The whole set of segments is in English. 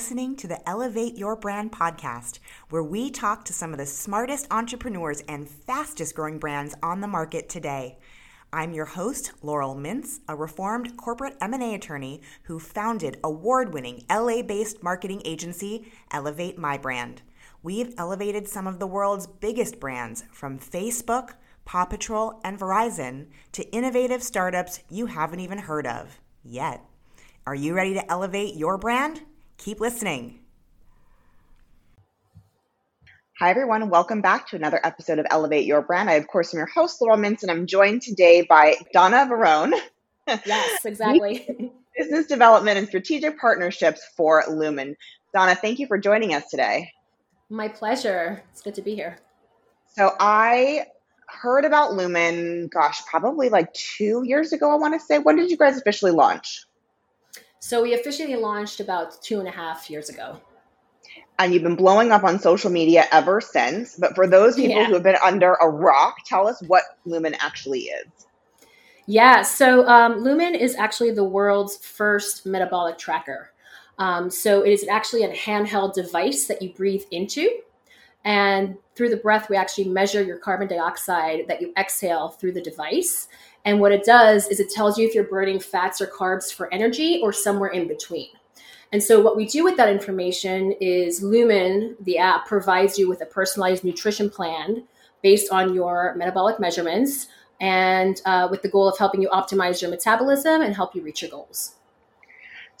Listening to the Elevate Your Brand podcast, where we talk to some of the smartest entrepreneurs and fastest growing brands on the market today. I'm your host, Laurel Mintz, a reformed corporate M&A attorney who founded award-winning LA-based marketing agency Elevate My Brand. We've elevated some of the world's biggest brands from Facebook, Paw Patrol, and Verizon to innovative startups you haven't even heard of yet. Are you ready to elevate your brand? Keep listening. Hi, everyone. Welcome back to another episode of Elevate Your Brand. I, of course, am your host, Laurel Mintz, and I'm joined today by Donna Varone. Yes, exactly. Business Development and Strategic Partnerships for Lumen. Donna, thank you for joining us today. My pleasure. It's good to be here. So, I heard about Lumen, gosh, probably like two years ago, I want to say. When did you guys officially launch? So we officially launched about two and a half years ago. And you've been blowing up on social media ever since. But for those people yeah. who have been under a rock, tell us what Lumen actually is. Yeah, so um, Lumen is actually the world's first metabolic tracker. Um, so it is actually a handheld device that you breathe into. And through the breath, we actually measure your carbon dioxide that you exhale through the device. And what it does is it tells you if you're burning fats or carbs for energy or somewhere in between. And so, what we do with that information is Lumen, the app, provides you with a personalized nutrition plan based on your metabolic measurements and uh, with the goal of helping you optimize your metabolism and help you reach your goals.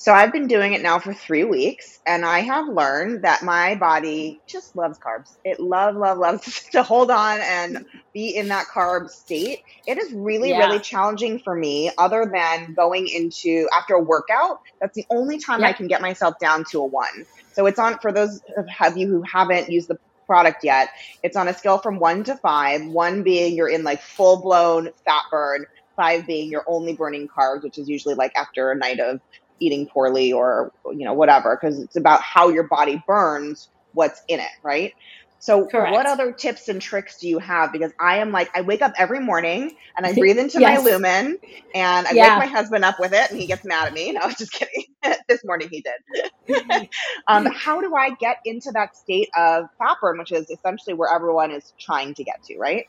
So I've been doing it now for three weeks, and I have learned that my body just loves carbs. It love, love, loves to hold on and be in that carb state. It is really, yeah. really challenging for me, other than going into after a workout. That's the only time I can get myself down to a one. So it's on for those of you who haven't used the product yet. It's on a scale from one to five. One being you're in like full blown fat burn. Five being you're only burning carbs, which is usually like after a night of eating poorly or you know whatever because it's about how your body burns what's in it right? So Correct. what other tips and tricks do you have? Because i am like i wake up every morning and i breathe into yes. my lumen and i yeah. wake my husband up with it and he gets mad at me. No I was just kidding. This morning he did. Um, how do i get into that state of fat burn which is essentially where everyone is trying to get to right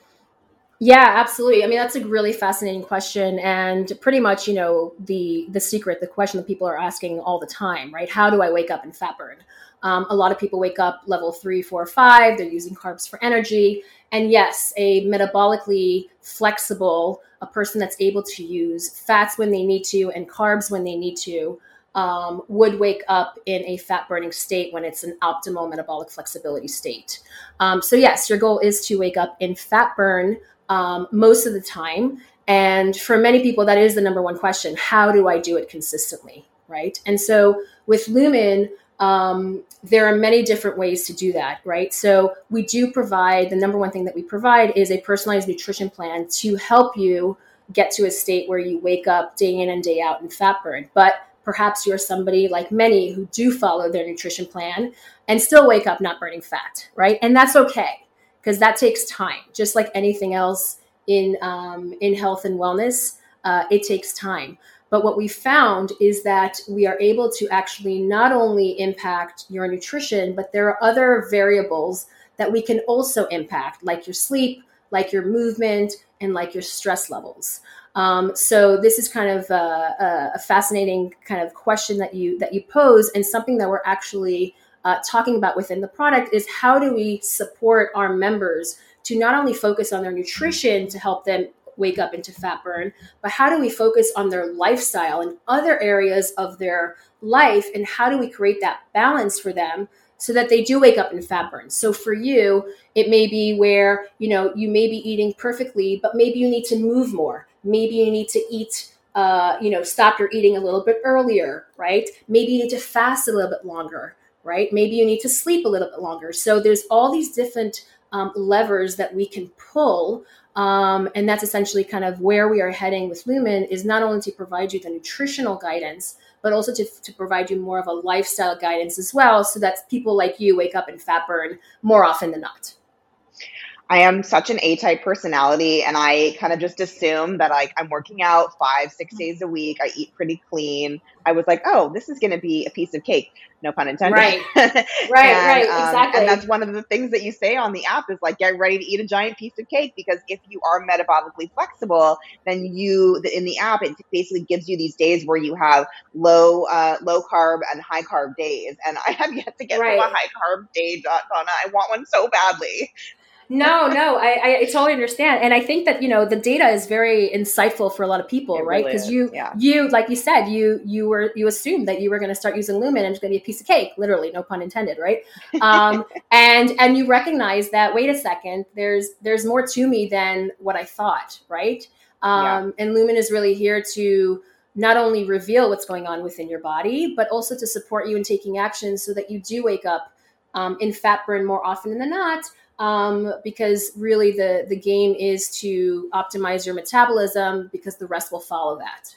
yeah, absolutely. I mean, that's a really fascinating question, and pretty much, you know, the the secret, the question that people are asking all the time, right? How do I wake up and fat burn? Um, a lot of people wake up level three, four, five. They're using carbs for energy, and yes, a metabolically flexible, a person that's able to use fats when they need to and carbs when they need to. Um, would wake up in a fat burning state when it's an optimal metabolic flexibility state. Um, so, yes, your goal is to wake up in fat burn um, most of the time. And for many people, that is the number one question how do I do it consistently? Right. And so with Lumen, um, there are many different ways to do that, right? So we do provide the number one thing that we provide is a personalized nutrition plan to help you get to a state where you wake up day in and day out in fat burn. But perhaps you're somebody like many who do follow their nutrition plan and still wake up not burning fat, right? And that's okay because that takes time. Just like anything else in um, in health and wellness, uh, it takes time. But what we found is that we are able to actually not only impact your nutrition, but there are other variables that we can also impact, like your sleep, like your movement, and like your stress levels. Um, so this is kind of a, a, fascinating kind of question that you that you pose, and something that we're actually uh, talking about within the product is how do we support our members to not only focus on their nutrition to help them wake up into fat burn, but how do we focus on their lifestyle and other areas of their life and how do we create that balance for them so that they do wake up in fat burn. So for you, it may be where, you know, you may be eating perfectly, but maybe you need to move more. Maybe you need to eat uh, you know, stop your eating a little bit earlier, right? Maybe you need to fast a little bit longer right? Maybe you need to sleep a little bit longer. So there's all these different um, levers that we can pull. Um, and that's essentially kind of where we are heading with Lumen is not only to provide you the nutritional guidance, but also to, to provide you more of a lifestyle guidance as well, so that people like you wake up and fat burn more often than not. I am such an A type personality, and I kind of just assume that like I'm working out five, six days a week. I eat pretty clean. I was like, oh, this is going to be a piece of cake. No pun intended. Right, right, and, right, um, exactly. And that's one of the things that you say on the app is like, get ready to eat a giant piece of cake because if you are metabolically flexible, then you in the app it basically gives you these days where you have low, uh, low carb and high carb days. And I have yet to get right. to a high carb day, Donna. I want one so badly no, no, I, I totally understand, and I think that you know the data is very insightful for a lot of people, it right? Because really you, yeah. you, like you said, you you were you assumed that you were going to start using Lumen and it's going to be a piece of cake, literally, no pun intended, right? Um, and and you recognize that wait a second, there's there's more to me than what I thought, right? Um, yeah. And Lumen is really here to not only reveal what's going on within your body, but also to support you in taking action so that you do wake up um, in fat burn more often than not um, because really the the game is to optimize your metabolism because the rest will follow that.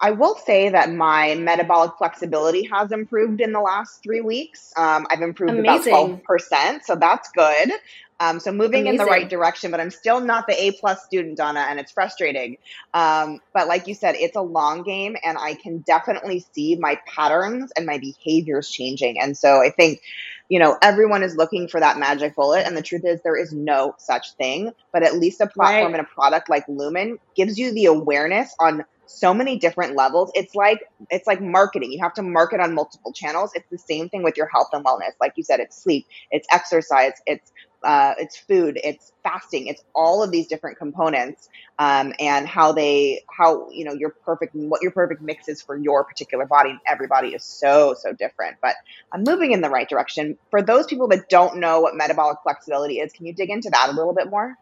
I will say that my metabolic flexibility has improved in the last three weeks. Um, I've improved Amazing. about 12%, so that's good. Um, so moving Amazing. in the right direction, but I'm still not the A plus student, Donna, and it's frustrating. Um, but like you said, it's a long game, and I can definitely see my patterns and my behaviors changing. And so I think you know, everyone is looking for that magic bullet. And the truth is, there is no such thing. But at least a platform right. and a product like Lumen gives you the awareness on so many different levels. It's like it's like marketing. You have to market on multiple channels. It's the same thing with your health and wellness. Like you said, it's sleep, it's exercise, it's uh, it's food, it's fasting, it's all of these different components, um, and how they, how you know your perfect, what your perfect mix is for your particular body. Everybody is so so different, but I'm moving in the right direction. For those people that don't know what metabolic flexibility is, can you dig into that a little bit more?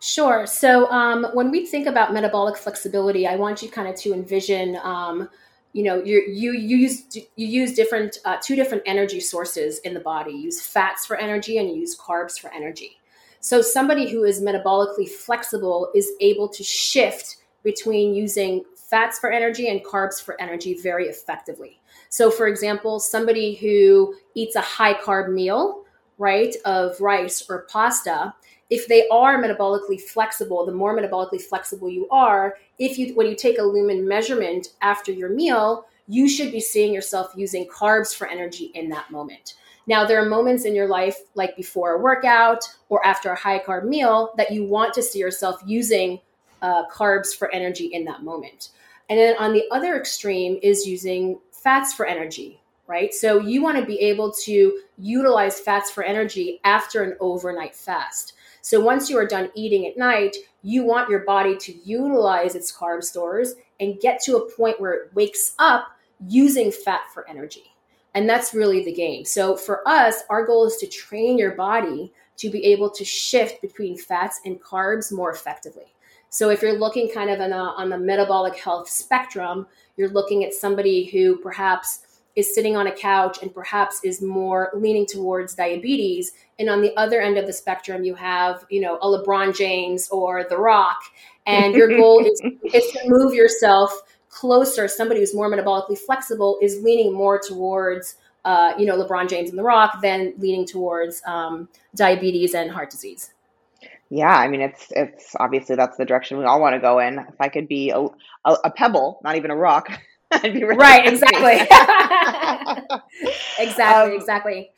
Sure. So um, when we think about metabolic flexibility, I want you kind of to envision. Um, you know you you use you use different uh, two different energy sources in the body. You use fats for energy and you use carbs for energy. So somebody who is metabolically flexible is able to shift between using fats for energy and carbs for energy very effectively. So for example somebody who eats a high carb meal right of rice or pasta if they are metabolically flexible, the more metabolically flexible you are, if you when you take a lumen measurement after your meal, you should be seeing yourself using carbs for energy in that moment. Now, there are moments in your life, like before a workout or after a high carb meal, that you want to see yourself using uh, carbs for energy in that moment. And then on the other extreme is using fats for energy, right? So you want to be able to utilize fats for energy after an overnight fast. So once you are done eating at night, you want your body to utilize its carb stores and get to a point where it wakes up using fat for energy. And that's really the game. So for us, our goal is to train your body to be able to shift between fats and carbs more effectively. So if you're looking kind of a, on the metabolic health spectrum, you're looking at somebody who perhaps is sitting on a couch and perhaps is more leaning towards diabetes and on the other end of the spectrum you have you know a lebron james or the rock and your goal is, is to move yourself closer somebody who's more metabolically flexible is leaning more towards uh, you know lebron james and the rock than leaning towards um, diabetes and heart disease yeah, I mean, it's it's obviously that's the direction we all want to go in. If I could be a, a, a pebble, not even a rock, really right. Exactly. exactly. Um, exactly.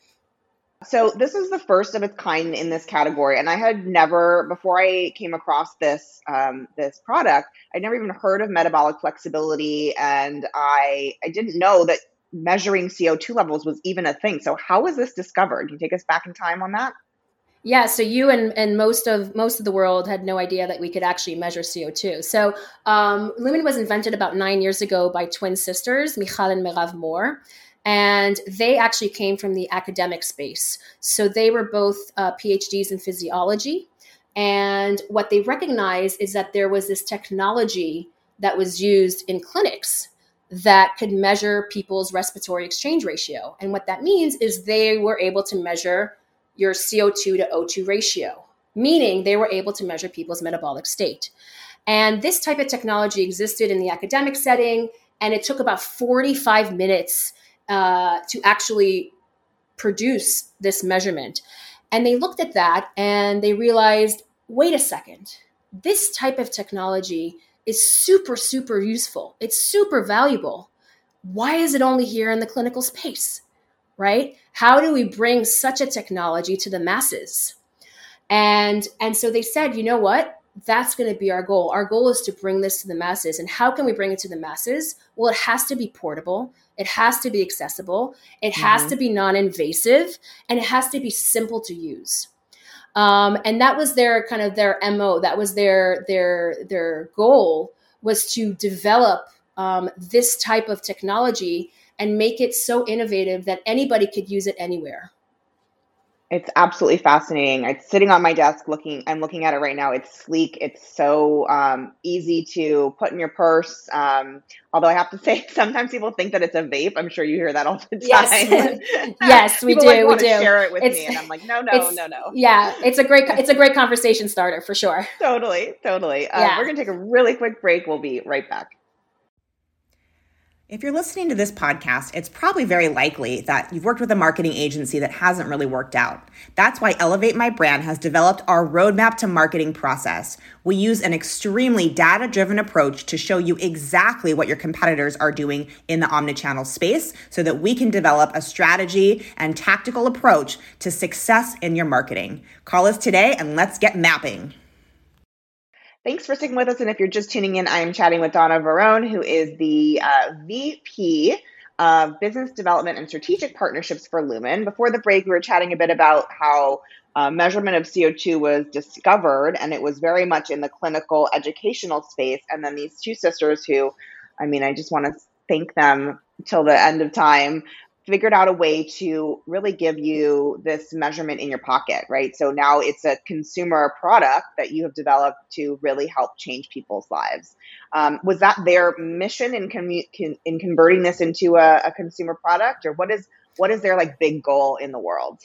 So this is the first of its kind in this category, and I had never before I came across this um, this product. I'd never even heard of metabolic flexibility, and I I didn't know that measuring CO two levels was even a thing. So how was this discovered? Can you take us back in time on that? Yeah, so you and, and most of most of the world had no idea that we could actually measure CO2. So um, Lumen was invented about nine years ago by twin sisters, Michal and Merav Mor, and they actually came from the academic space. So they were both uh, PhDs in physiology. And what they recognized is that there was this technology that was used in clinics that could measure people's respiratory exchange ratio. And what that means is they were able to measure your CO2 to O2 ratio, meaning they were able to measure people's metabolic state. And this type of technology existed in the academic setting, and it took about 45 minutes uh, to actually produce this measurement. And they looked at that and they realized wait a second, this type of technology is super, super useful. It's super valuable. Why is it only here in the clinical space? Right? How do we bring such a technology to the masses? And and so they said, you know what? That's going to be our goal. Our goal is to bring this to the masses. And how can we bring it to the masses? Well, it has to be portable. It has to be accessible. It has mm-hmm. to be non-invasive, and it has to be simple to use. Um, and that was their kind of their mo. That was their their their goal was to develop um, this type of technology and make it so innovative that anybody could use it anywhere. It's absolutely fascinating. It's sitting on my desk looking, I'm looking at it right now. It's sleek. It's so um, easy to put in your purse. Um, although I have to say, sometimes people think that it's a vape. I'm sure you hear that all the time. Yes, yes we do. Like, we do. Share it with it's, me, and I'm like, no, no, no, no. Yeah, it's a great, it's a great conversation starter for sure. Totally, totally. Uh, yeah. We're gonna take a really quick break. We'll be right back. If you're listening to this podcast, it's probably very likely that you've worked with a marketing agency that hasn't really worked out. That's why Elevate My Brand has developed our roadmap to marketing process. We use an extremely data driven approach to show you exactly what your competitors are doing in the omnichannel space so that we can develop a strategy and tactical approach to success in your marketing. Call us today and let's get mapping. Thanks for sticking with us. And if you're just tuning in, I am chatting with Donna Varone, who is the uh, VP of Business Development and Strategic Partnerships for Lumen. Before the break, we were chatting a bit about how uh, measurement of CO2 was discovered, and it was very much in the clinical educational space. And then these two sisters, who, I mean, I just want to thank them till the end of time figured out a way to really give you this measurement in your pocket, right? So now it's a consumer product that you have developed to really help change people's lives. Um, was that their mission in con- in converting this into a, a consumer product, or what is what is their like big goal in the world?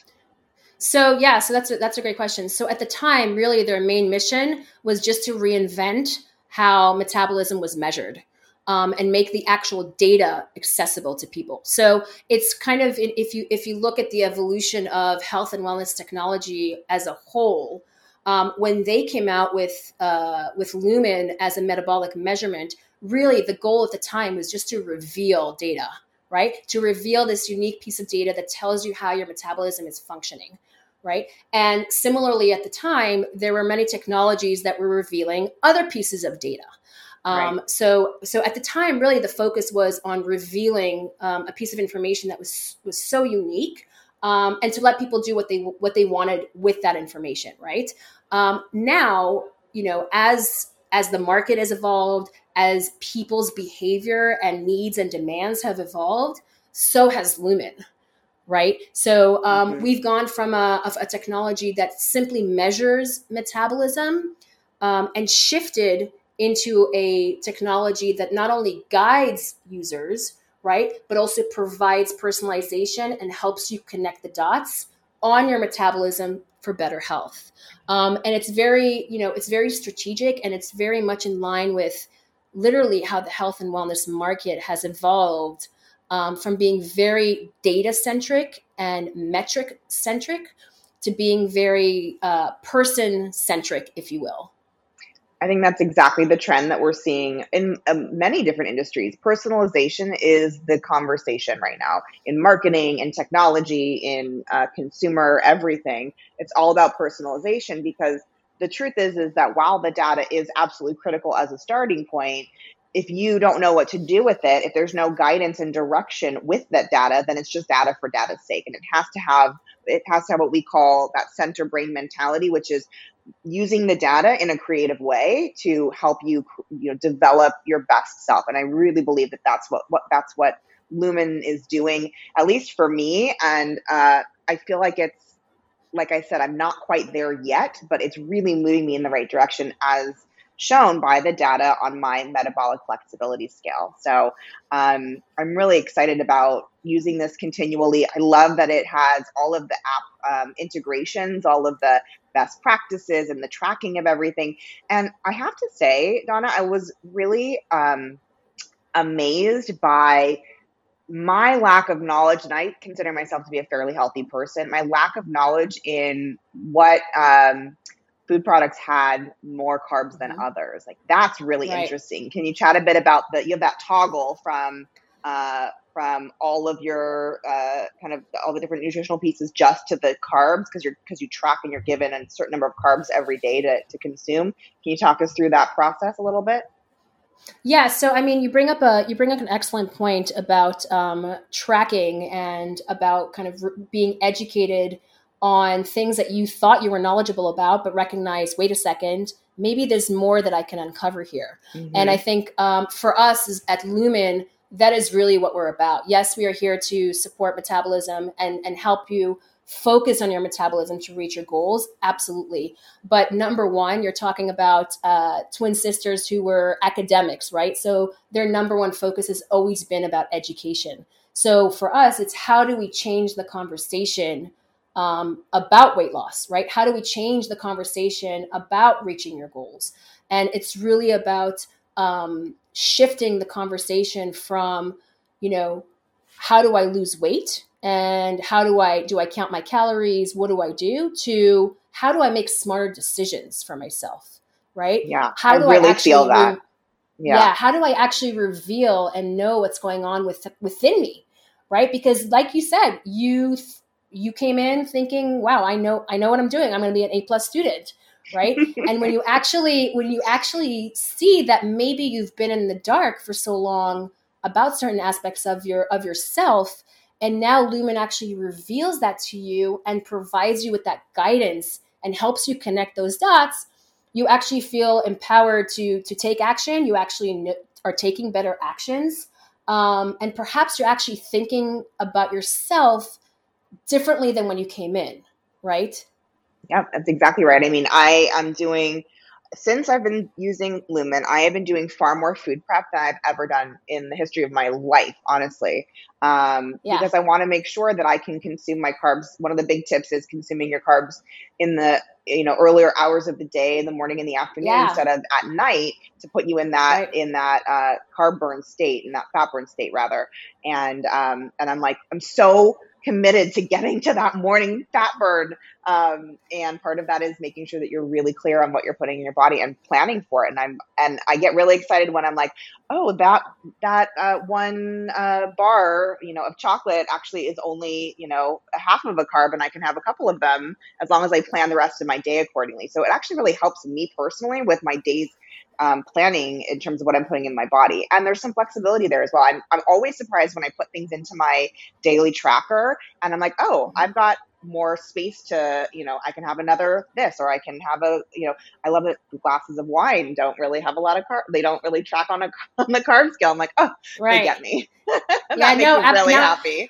So yeah, so that's a, that's a great question. So at the time, really, their main mission was just to reinvent how metabolism was measured um, and make the actual data accessible to people. So it's kind of if you if you look at the evolution of health and wellness technology as a whole, um, when they came out with uh, with Lumen as a metabolic measurement, really the goal at the time was just to reveal data, right? To reveal this unique piece of data that tells you how your metabolism is functioning. Right. And similarly, at the time, there were many technologies that were revealing other pieces of data. Um, right. So, so at the time, really, the focus was on revealing um, a piece of information that was was so unique, um, and to let people do what they what they wanted with that information. Right um, now, you know, as as the market has evolved, as people's behavior and needs and demands have evolved, so has Lumen. Right. So um, mm-hmm. we've gone from a, a, technology that simply measures metabolism um, and shifted into a technology that not only guides users, right, but also provides personalization and helps you connect the dots on your metabolism for better health. Um, and it's very, you know, it's very strategic and it's very much in line with literally how the health and wellness market has evolved um, from being very data centric and metric centric to being very uh, person centric, if you will. I think that's exactly the trend that we're seeing in um, many different industries. Personalization is the conversation right now in marketing, in technology, in uh, consumer everything. It's all about personalization because the truth is is that while the data is absolutely critical as a starting point, if you don't know what to do with it, if there's no guidance and direction with that data, then it's just data for data's sake, and it has to have it has to have what we call that center brain mentality, which is using the data in a creative way to help you you know develop your best self. And i really believe that that's what, what that's what lumen is doing at least for me. And uh, i feel like it's like i said i'm not quite there yet but it's really moving me in the right direction as shown by the data on my metabolic flexibility scale. So um, I'm really excited about using this continually. I love that it has all of the app um, integrations, all of the best practices, and the tracking of everything. And I have to say, Donna, I was really um, amazed by my lack of knowledge, and I consider myself to be a fairly healthy person, my lack of knowledge in what um, food products had more carbs than mm-hmm. others, like that's really right. interesting. Can you chat a bit about the you have that toggle from uh, from all of your uh, kind of all the different nutritional pieces just to the carbs because you're because you track and you're given a certain number of carbs every day to, to consume. Can you talk us through that process a little bit? Yeah, so I mean, you bring up a you bring up an excellent point about um, tracking and about kind of re- being educated on things that you thought you were knowledgeable about, but recognize, wait a second, maybe there's more that I can uncover here. Mm-hmm. And I think um, for us at Lumen, that is really what we're about. Yes, we are here to support metabolism and and help you focus on your metabolism to reach your goals absolutely but number one you're talking about uh, twin sisters who were academics right so their number one focus has always been about education so for us it's how do we change the conversation um, about weight loss right how do we change the conversation about reaching your goals and it's really about um, shifting the conversation from you know how do i lose weight and how do I do I count my calories? What do I do? To how do I make smarter decisions for myself? Right? Yeah. How do I, really I actually feel that? Re- yeah. yeah. How do I actually reveal and know what's going on with within me? Right? Because like you said, you you came in thinking, wow, I know I know what I'm doing. I'm going to be an A plus student. Right. and when you actually when you actually see that maybe you've been in the dark for so long about certain aspects of your of yourself and now Lumen actually reveals that to you and provides you with that guidance and helps you connect those dots. You actually feel empowered to to take action. You actually are taking better actions, um, and perhaps you're actually thinking about yourself differently than when you came in. Right? Yeah, that's exactly right. I mean, I am doing since I've been using Lumen, I have been doing far more food prep than I've ever done in the history of my life, honestly. Um, yeah. Because I want to make sure that I can consume my carbs. One of the big tips is consuming your carbs in the you know earlier hours of the day, in the morning, in the afternoon, yeah. instead of at night, to put you in that right. in that uh, carb burn state, in that fat burn state rather. And um, and I'm like, I'm so committed to getting to that morning fat burn. Um, and part of that is making sure that you're really clear on what you're putting in your body and planning for it. And I'm and I get really excited when I'm like, oh, that that uh, one uh, bar, you know, of chocolate actually is only you know a half of a carb, and I can have a couple of them as long as I plan the rest of my day accordingly. So it actually really helps me personally with my days um, planning in terms of what I'm putting in my body. And there's some flexibility there as well. I'm, I'm always surprised when I put things into my daily tracker and I'm like, oh. I've got more space to, you know, I can have another this or I can have a, you know, I love that glasses of wine don't really have a lot of carb. They don't really track on a on the carb scale. I'm like, oh, right. they get me. that yeah, makes no, me really happy.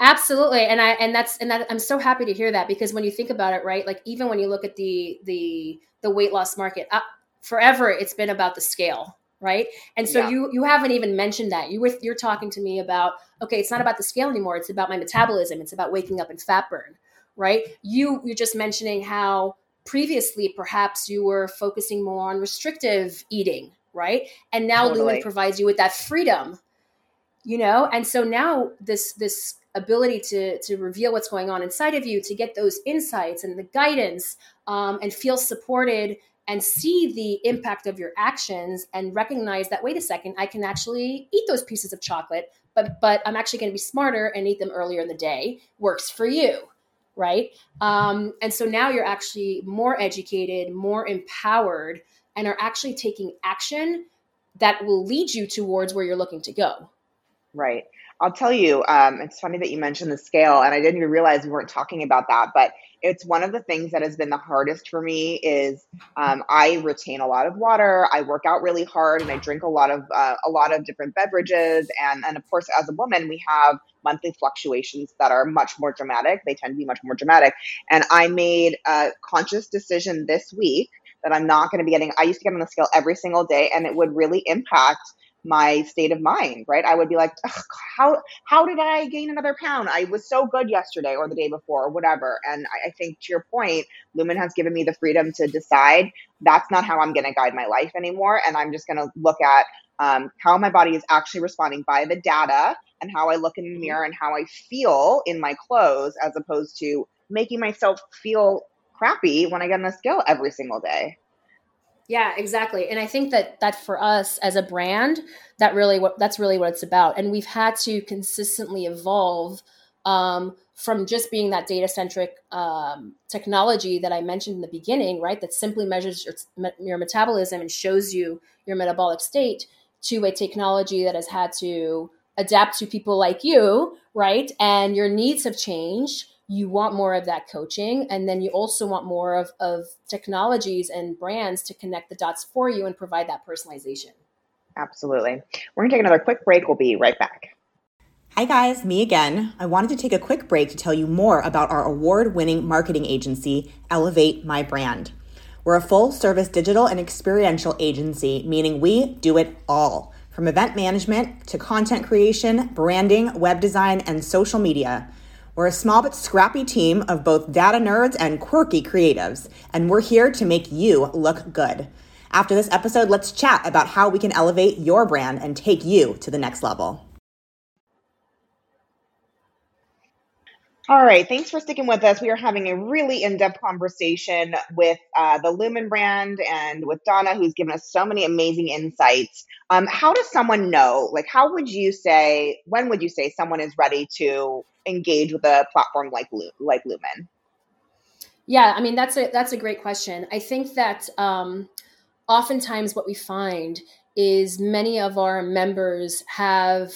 Absolutely, and I and that's and that I'm so happy to hear that because when you think about it, right, like even when you look at the the the weight loss market, uh, forever it's been about the scale right and so yeah. you you haven't even mentioned that you were you're talking to me about okay it's not about the scale anymore it's about my metabolism it's about waking up and fat burn right? You you're just mentioning how previously perhaps you were focusing more on restrictive eating right? And now totally. lumen provides you with that freedom you know? And so now this this ability to to reveal what's going on inside of you to get those insights and the guidance um, and feel supported and see the impact of your actions and recognize that wait a second i can actually eat those pieces of chocolate but but i'm actually going to be smarter and eat them earlier in the day works for you right um, and so now you're actually more educated more empowered and are actually taking action that will lead you towards where you're looking to go right I'll tell you, um, it's funny that you mentioned the scale, and I didn't even realize we weren't talking about that. But it's one of the things that has been the hardest for me. Is um, I retain a lot of water, I work out really hard, and I drink a lot of uh, a lot of different beverages. And and of course, as a woman, we have monthly fluctuations that are much more dramatic. They tend to be much more dramatic. And I made a conscious decision this week that I'm not going to be getting. I used to get on the scale every single day, and it would really impact my state of mind, right? I would be like, how how did I gain another pound? I was so good yesterday or the day before or whatever. And I, I think to your point, Lumen has given me the freedom to decide that's not how I'm going to guide my life anymore, and I'm just going to look at um, how my body is actually responding by the data and how I look in the mm-hmm. mirror and how I feel in my clothes, as opposed to making myself feel crappy when I get on the scale every single day. Yeah, exactly. And I think that that for us as a brand, that really what that's really what it's about. And we've had to consistently evolve um, from just being that data centric um, technology that I mentioned in the beginning, right? That simply measures your, your metabolism and shows you your metabolic state, to a technology that has had to adapt to people like you, right? And your needs have changed you want more of that coaching and then you also want more of, of technologies and brands to connect the dots for you and provide that personalization absolutely we're going to take another quick break we'll be right back Hi guys, me again. I wanted to take a quick break to tell you more about our award winning marketing agency, Elevate My Brand. We're a full service digital and experiential agency, meaning we do it all from event management to content creation, branding, web design, and social media. We're a small but scrappy team of both data nerds and quirky creatives, and we're here to make you look good. After this episode, let's chat about how we can elevate your brand and take you to the next level. All right, thanks for sticking with us. We are having a really in depth conversation with uh, the Lumen brand and with Donna, who's given us so many amazing insights. Um, how does someone know? Like, how would you say, when would you say someone is ready to engage with a platform like, like Lumen? Yeah, I mean, that's a, that's a great question. I think that um, oftentimes what we find is many of our members have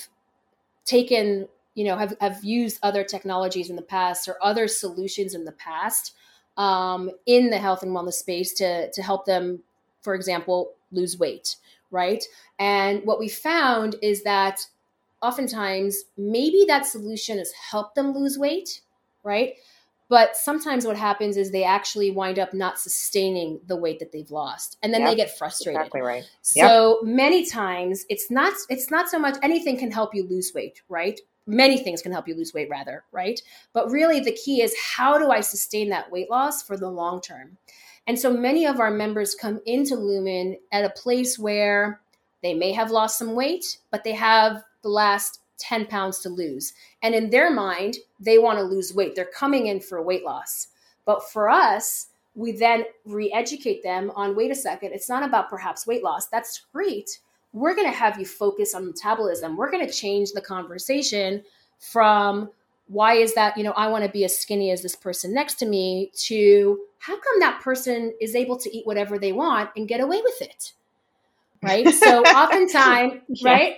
taken you know have, have used other technologies in the past or other solutions in the past um, in the health and wellness space to to help them for example lose weight right? And what we found is that oftentimes maybe that solution has helped them lose weight right? But sometimes what happens is they actually wind up not sustaining the weight that they've lost and then yep, they get frustrated. exactly right. So yep. many times it's not it's not so much anything can help you lose weight right many things can help you lose weight rather right? But really the key is how do i sustain that weight loss for the long term? And so many of our members come into lumen at a place where they may have lost some weight but they have the last 10 pounds to lose. And in their mind they want to lose weight. They're coming in for weight loss. But for us we then re-educate them on wait a second it's not about perhaps weight loss. That's great we're going to have you focus on metabolism. We're going to change the conversation from why is that, you know, I want to be as skinny as this person next to me to how come that person is able to eat whatever they want and get away with it? Right. So oftentimes, yeah. right?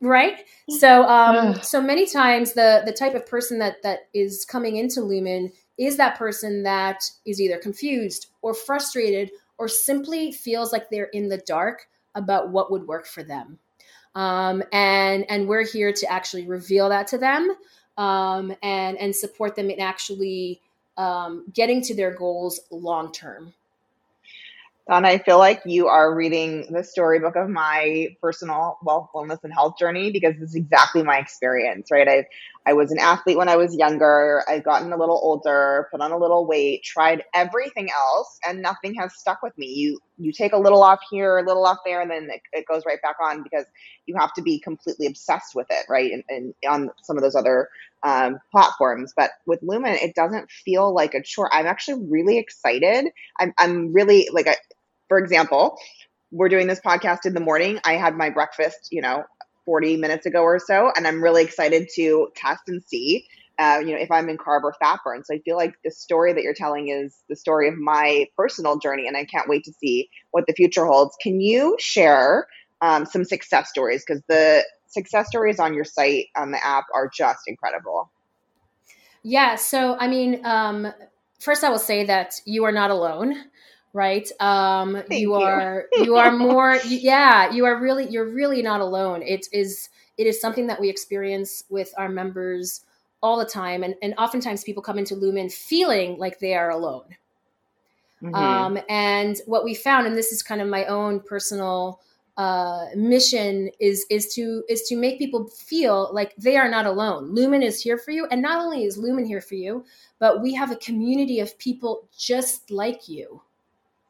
Right. So um so many times the the type of person that that is coming into Lumen is that person that is either confused or frustrated or simply feels like they're in the dark about what would work for them. Um, and and we're here to actually reveal that to them um, and and support them in actually um, getting to their goals long term. Donna, I feel like you are reading the storybook of my personal wealth, wellness, and health journey because this is exactly my experience, right? I I was an athlete when I was younger. I've gotten a little older, put on a little weight, tried everything else, and nothing has stuck with me. You you take a little off here, a little off there, and then it, it goes right back on because you have to be completely obsessed with it, right? And, and on some of those other um, platforms. But with Lumen, it doesn't feel like a chore. I'm actually really excited. I'm I'm really like for example, we're doing this podcast in the morning. I had my breakfast, you know, 40 minutes ago or so, and I'm really excited to test and see, uh, you know, if I'm in carb or fat burn. So I feel like the story that you're telling is the story of my personal journey, and I can't wait to see what the future holds. Can you share um, some success stories? Because the success stories on your site on the app are just incredible. Yeah. So I mean, um, first I will say that you are not alone right um you, you are you are more yeah you are really you're really not alone it is it is something that we experience with our members all the time and, and oftentimes people come into lumen feeling like they are alone mm-hmm. um, and what we found and this is kind of my own personal uh, mission is is to is to make people feel like they are not alone. Lumen is here for you, and not only is Lumen here for you, but we have a community of people just like you.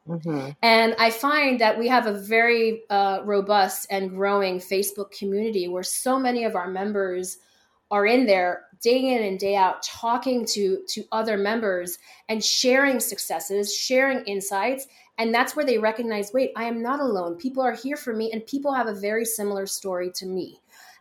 Mm-hmm. And I find that we have a very uh, robust and growing Facebook community where so many of our members are in there day in and day out talking to to other members and sharing successes sharing insights and that's where they recognize wait i am not alone people are here for me and people have a very similar story to me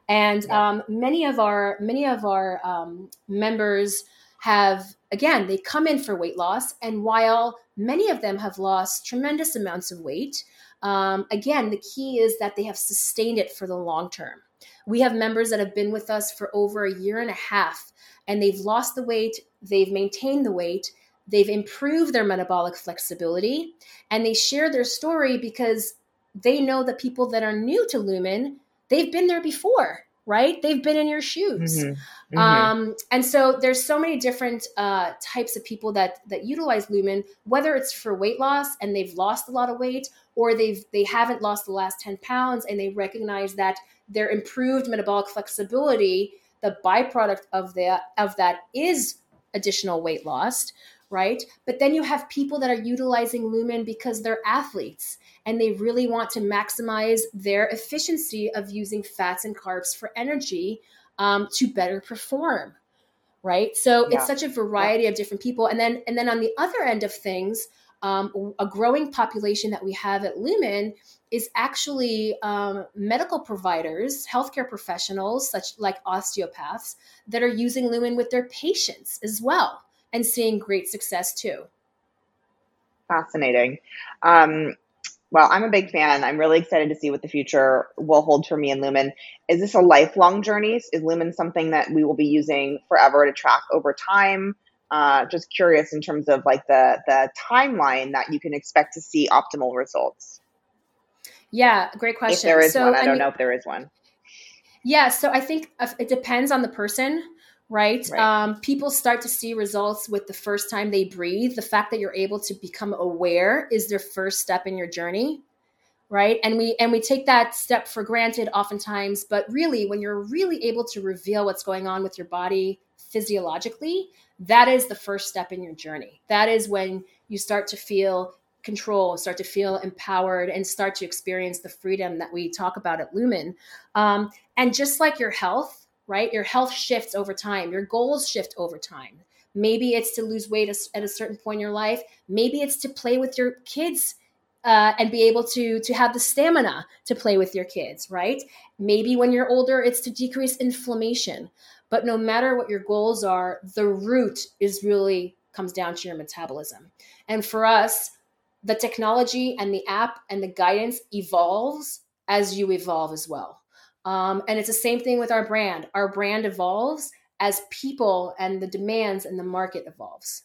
and yeah. um, many of our many of our um, members have again they come in for weight loss and while many of them have lost tremendous amounts of weight um, again the key is that they have sustained it for the long term. We have members that have been with us for over a year and a half and they've lost the weight they've maintained the weight they've improved their metabolic flexibility and they share their story because they know the people that are new to lumen they've been there before right they've been in your shoes mm-hmm. Mm-hmm. Um, and so there's so many different uh, types of people that that utilize lumen whether it's for weight loss and they've lost a lot of weight or they've they haven't lost the last 10 pounds and they recognize that their improved metabolic flexibility the byproduct of that of that is additional weight loss right? But then you have people that are utilizing Lumen because they're athletes and they really want to maximize their efficiency of using fats and carbs for energy um, to better perform, right? So yeah. it's such a variety yeah. of different people. And then and then on the other end of things, um, a growing population that we have at Lumen is actually um, medical providers, healthcare professionals, such like osteopaths, that are using Lumen with their patients as well and seeing great success too. Fascinating. Um, well, I'm a big fan. I'm really excited to see what the future will hold for me and Lumen. Is this a lifelong journey? Is Lumen something that we will be using forever to track over time? Uh, just curious in terms of like the the timeline that you can expect to see optimal results. Yeah, great question. If there is so, one, I, I don't know if there is one. Yeah, so I think it depends on the person right? right. Um, people start to see results with the first time they breathe. The fact that you're able to become aware is their first step in your journey, right? And we and we take that step for granted oftentimes, but really, when you're really able to reveal what's going on with your body physiologically, that is the first step in your journey. That is when you start to feel control, start to feel empowered, and start to experience the freedom that we talk about at Lumen. Um, and just like your health right? Your health shifts over time, your goals shift over time. Maybe it's to lose weight at a certain point in your life. Maybe it's to play with your kids uh, and be able to to have the stamina to play with your kids, right? Maybe when you're older, it's to decrease inflammation. But no matter what your goals are, the root is really comes down to your metabolism. And for us, the technology and the app and the guidance evolves as you evolve as well. Um, and it's the same thing with our brand. Our brand evolves as people and the demands and the market evolves.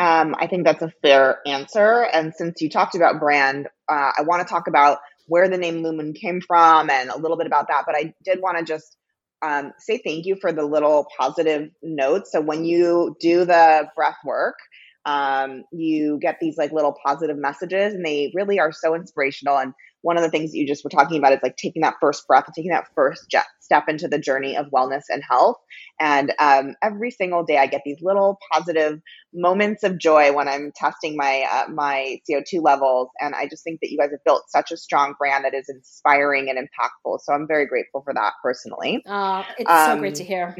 Um, I think that's a fair answer. And since you talked about brand, uh, I want to talk about where the name Lumen came from and a little bit about that. But I did want to just um, say thank you for the little positive notes. So when you do the breath work, um, you get these like little positive messages, and they really are so inspirational. And one of the things that you just were talking about is like taking that first breath and taking that first step into the journey of wellness and health. And um, every single day, I get these little positive moments of joy when I'm testing my uh, my CO2 levels. And I just think that you guys have built such a strong brand that is inspiring and impactful. So I'm very grateful for that personally. It's um, so great to hear.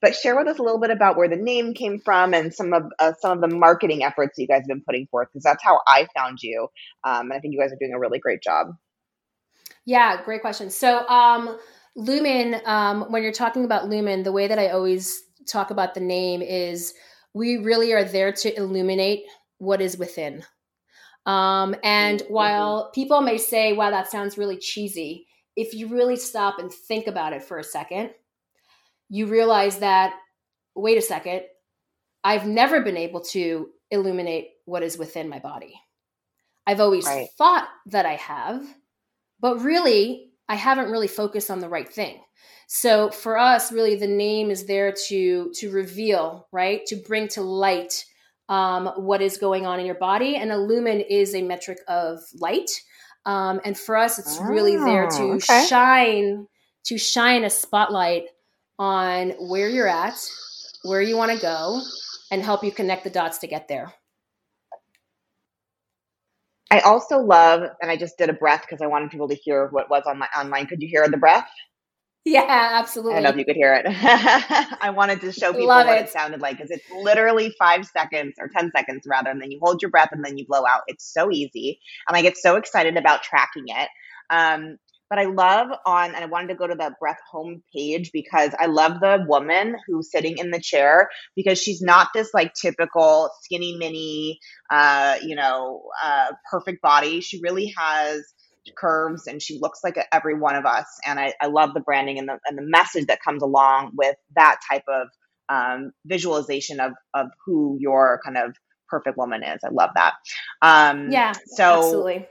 But share with us a little bit about where the name came from and some of uh, some of the marketing efforts you guys have been putting forth because that's how I found you. Um, and I think you guys are doing a really great job. Yeah, great question. So, um, Lumen, um, when you're talking about Lumen, the way that I always talk about the name is we really are there to illuminate what is within. Um, and mm-hmm. while people may say, wow, that sounds really cheesy, if you really stop and think about it for a second, you realize that, wait a second, I've never been able to illuminate what is within my body. I've always right. thought that I have, but really, I haven't really focused on the right thing. So for us, really, the name is there to to reveal, right, to bring to light um, what is going on in your body. And a lumen is a metric of light. Um, and for us, it's really there to Oh, okay. shine to shine a spotlight on where you're at, where you want to go, and help you connect the dots to get there. I also love, and I just did a breath because I wanted people to hear what was on my online. Could you hear the breath? Yeah, I absolutely. don't know if you could hear it. I wanted to show people Love what it. it sounded like because it's literally five seconds or 10 seconds rather, and then you hold your breath and then you blow out. It's so easy. And I get so excited about tracking it. Um, but I love on, and I wanted to go to the breath home page because I love the woman who's sitting in the chair because she's not this like typical skinny mini, uh, you know, uh, perfect body. She really has curves and she looks like every one of us and I, I love the branding and the, and the message that comes along with that type of um, visualization of, of who your kind of perfect woman is i love that um, Yeah, so absolutely.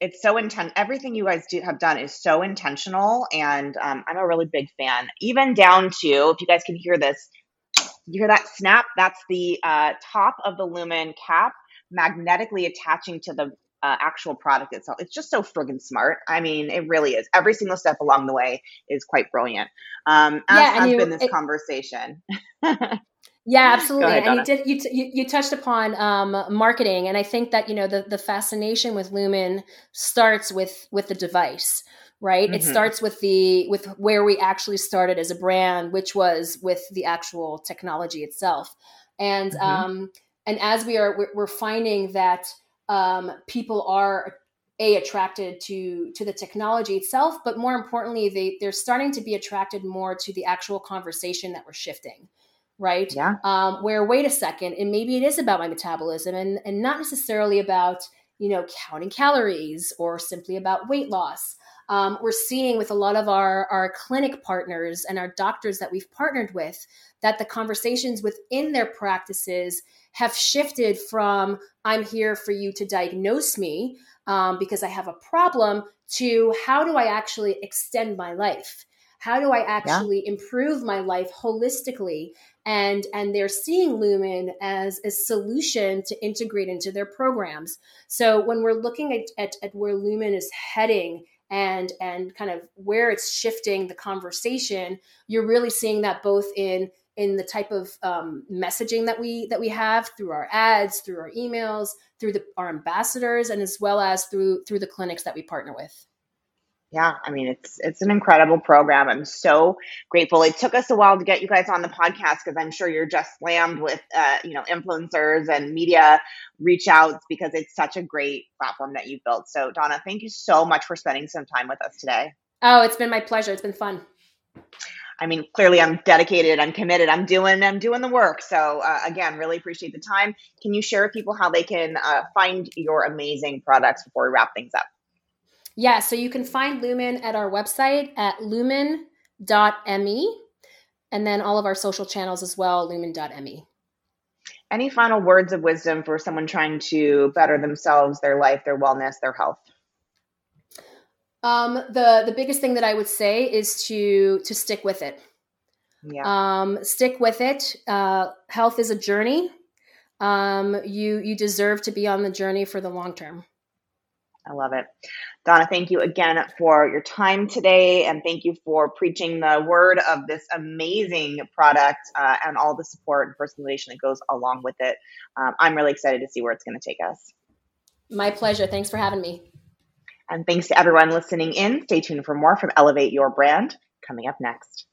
It's so intent everything you guys do have done is so intentional and um, i'm a really big fan even down to if you guys can hear this you hear that snap? That's the uh, top of the lumen cap magnetically attaching to the uh, actual product itself. It's just so friggin' smart. I mean it really is. Every single step along the way is quite brilliant. Um, as Yeah, has you- been this it- conversation Yeah, absolutely. ahead, and you did you, t- you touched upon um, marketing, and I think that you know the the fascination with Lumen starts with with the device, right? It Mhm. starts with the with where we actually started as a brand, which was with the actual technology itself, and Mhm. um, and as we are we're, we're finding that um, people are a attracted to to the technology itself, but more importantly, they they're starting to be attracted more to the actual conversation that we're shifting right? Yeah. Um, where wait a second, and maybe it is about my metabolism and and not necessarily about you know counting calories or simply about weight loss. Um, we're seeing with a lot of our our clinic partners and our doctors that we've partnered with that the conversations within their practices have shifted from I'm here for you to diagnose me um, because I have a problem to how do I actually extend my life? How do I actually improve my life holistically? and and they're seeing lumen as a solution to integrate into their programs. So when we're looking at, at, at where lumen is heading and and kind of where it's shifting the conversation you're really seeing that both in in the type of um, messaging that we that we have through our ads through our emails through the, our ambassadors and as well as through through the clinics that we partner with Yeah, I mean it's it's an incredible program. I'm so grateful. It took us a while to get you guys on the podcast because I'm sure you're just slammed with uh, you know influencers and media reach outs because it's such a great platform that you've built. So Donna, thank you so much for spending some time with us today. oh it's been my pleasure it's been fun I mean, clearly I'm dedicated, I'm committed, I'm doing I'm doing the work. So uh, again, really appreciate the time. Can you share with people how they can uh, find your amazing products before we wrap things up? Yeah, so you can find Lumen at our website at lumen.me and then all of our social channels as well, lumen.me. Any final words of wisdom for someone trying to better themselves, their life, their wellness, their health? Um, the the biggest thing that I would say is to to stick with it. Yeah. Um, stick with it. Uh, health is a journey. Um, you you deserve to be on the journey for the long term. I love it. Donna, thank you again for your time today. And thank you for preaching the word of this amazing product uh, and all the support and personalization that goes along with it. Um, I'm really excited to see where it's going to take us. My pleasure. Thanks for having me. And thanks to everyone listening in. Stay tuned for more from Elevate Your Brand coming up next.